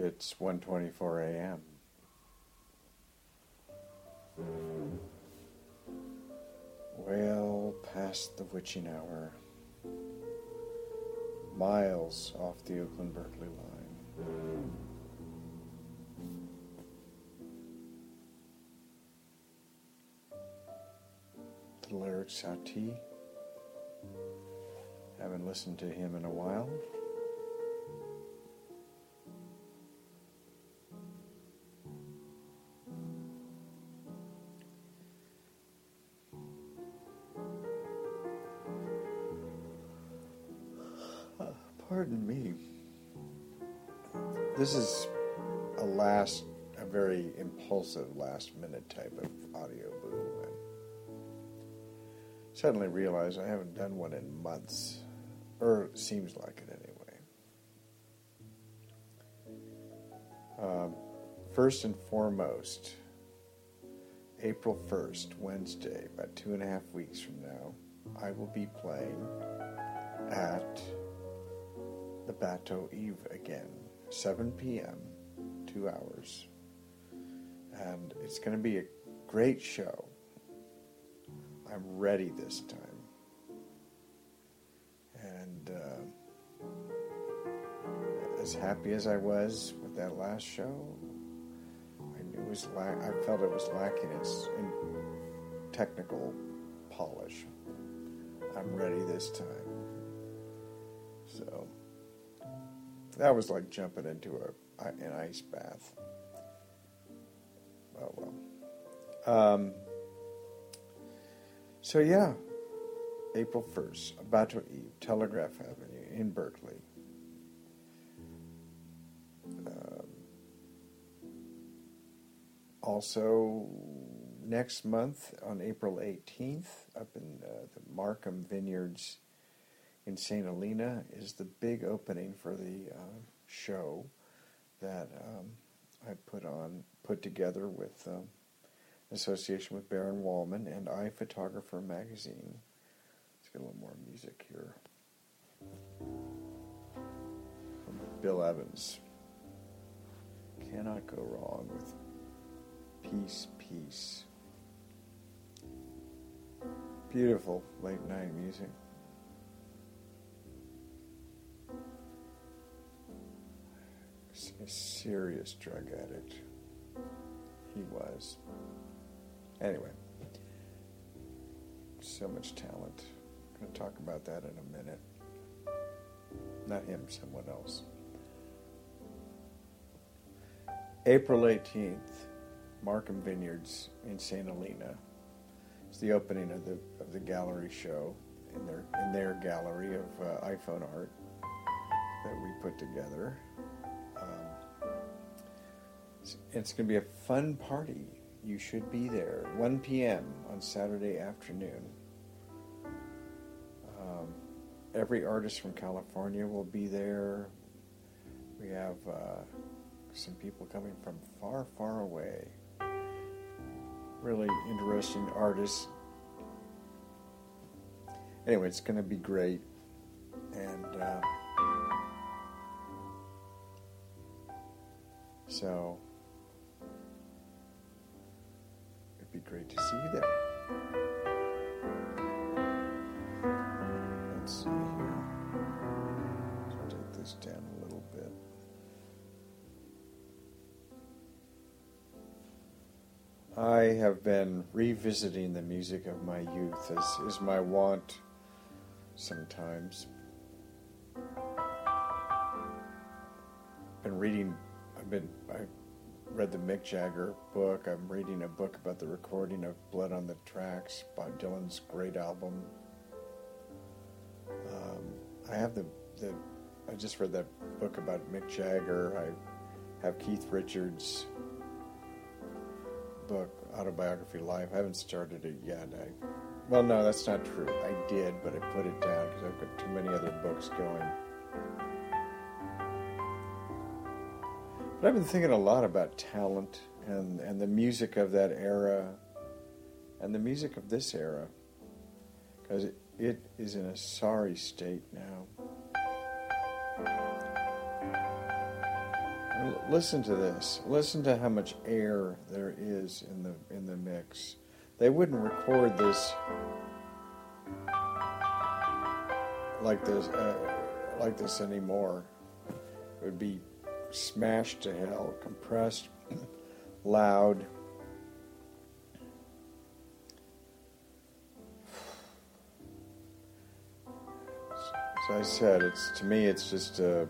It's 1:24 a.m. Well past the witching hour. Miles off the Oakland Berkeley line. The Lyric Satie. Haven't listened to him in a while. Pardon me. This is a last, a very impulsive last minute type of audio boo. And suddenly realize I haven't done one in months, or seems like it anyway. Um, first and foremost, April 1st, Wednesday, about two and a half weeks from now, I will be playing at the Bateau Ivre again, 7 p.m., two hours. And it's going to be a great show. I'm ready this time. And uh, as happy as I was with that last show, I knew it was la- I felt it was lacking its in technical polish. I'm ready this time. That was like jumping into a an ice bath. Oh well. Um, so yeah, April first, Bateau Ivre, Telegraph Avenue in Berkeley. Um, also, next month on April 18th, up in uh, the Markham Vineyards in St. Helena, is the big opening for the uh, show that um, I put on, put together with um, association with Baron Wolman and I Photographer magazine. Let's get a little more music here from Bill Evans. Cannot go wrong with peace, piece. Beautiful late night music. A serious drug addict. He was. Anyway, so much talent. I'm going to talk about that in a minute. Not him, someone else. April 18th, Markham Vineyards in St. Helena. It's the opening of the of the gallery show in their in their gallery of uh, iPhone art that we put together. It's, it's going to be a fun party. You should be there. 1 p.m. on Saturday afternoon. Um, every artist from California will be there. We have uh, some people coming from far, far away. Really interesting artists. Anyway, it's going to be great. And uh, so it'd be great to see you there. Let's see here. Let's take this down a little bit. I have been revisiting the music of my youth, as is my wont sometimes. Been reading, I've been, I read the Mick Jagger book. I'm reading a book about the recording of Blood on the Tracks, Bob Dylan's great album. Um, I have the, the, I just read that book about Mick Jagger. I have Keith Richards' book, Autobiography Life. I haven't started it yet. I, well, no, that's not true. I did, but I put it down because I've got too many other books going. But I've been thinking a lot about talent and, and the music of that era and the music of this era because it, it is in a sorry state now. Listen to this. Listen to how much air there is in the in the mix. They wouldn't record this like this uh, like this anymore. It would be smashed to hell, compressed, loud. As I said, it's to me, it's just a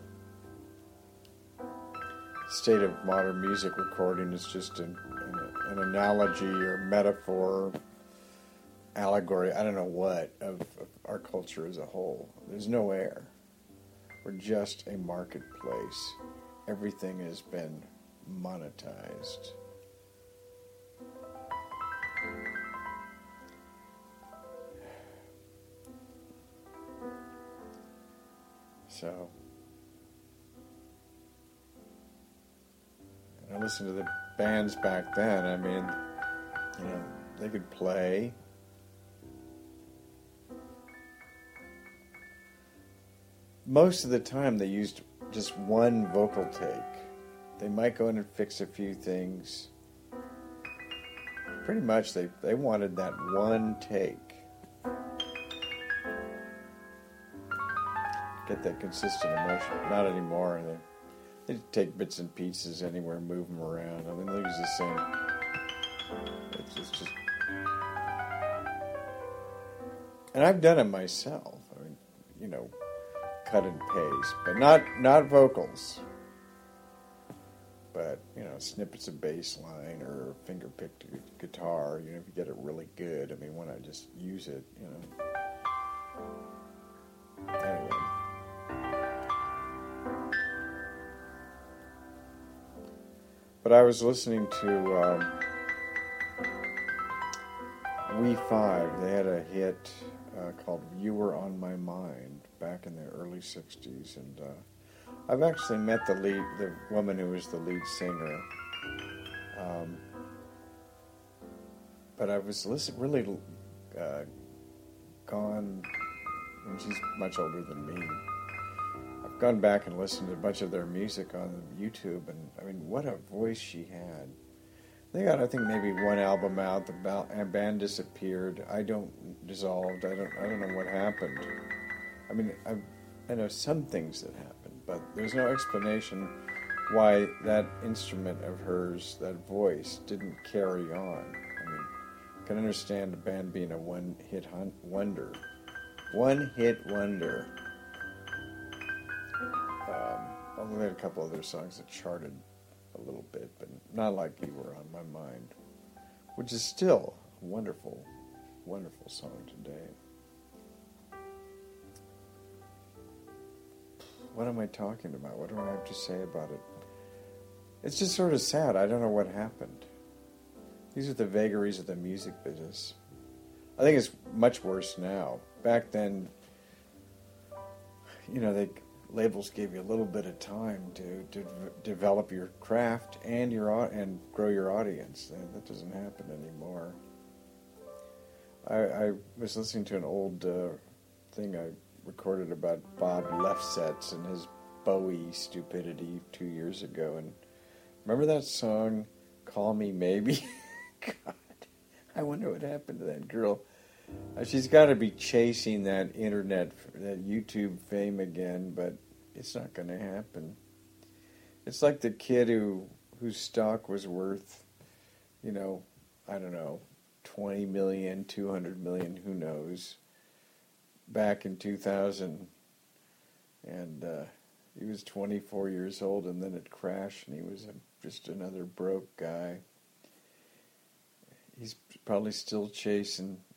state of modern music recording. It's just an, an, an analogy or metaphor, allegory. I don't know what of, of our culture as a whole. There's no air. We're just a marketplace. Everything has been monetized. So, I listened to the bands back then. I mean, you know, they could play. Most of the time, they used just one vocal take. They might go in and fix a few things. Pretty much, they, they wanted that one take. Get that consistent emotion. Not anymore. They, they take bits and pieces anywhere, move them around. I mean, they use the same. It's just, just. And I've done it myself. I mean, you know, cut and paste, but not not vocals. But you know, snippets of bass line or finger picked guitar. You know, if you get it really good. I mean, when I just use it, you know. Anyway. But I was listening to um, We Five. They had a hit uh, called "You Were on My Mind" back in the early '60s, and uh, I've actually met the lead, the woman who was the lead singer. Um, but I was listen, really uh, gone, and she's much older than me. I've gone back and listened to a bunch of their music on YouTube, and I mean, what a voice she had. They got, I think, maybe one album out. The band disappeared. I don't dissolved. I don't. I don't know what happened. I mean, I, I know some things that happened, but there's no explanation why that instrument of hers, that voice, didn't carry on. I mean, I can understand a band being a one-hit wonder, one-hit wonder. Um, although had a couple other songs that charted a little bit, but not like you were on my mind, which is still a wonderful, wonderful song today. What am I talking about? What do I have to say about it? It's just sort of sad. I don't know what happened. These are the vagaries of the music business. I think it's much worse now. Back then, you know, they labels gave you a little bit of time to, to develop your craft and your and grow your audience. That doesn't happen anymore. I, I was listening to an old uh, thing I recorded about Bob Lefsetz and his Bowie stupidity two years ago, and remember that song, "Call Me Maybe." God, I wonder what happened to that girl. Uh, she's got to be chasing that internet, that YouTube fame again, but it's not going to happen. It's like the kid who whose stock was worth, you know, I don't know, 20 million, 200 million, who knows, back in 2000. And uh, he was 24 years old, and then it crashed, and he was a, just another broke guy he's probably still chasing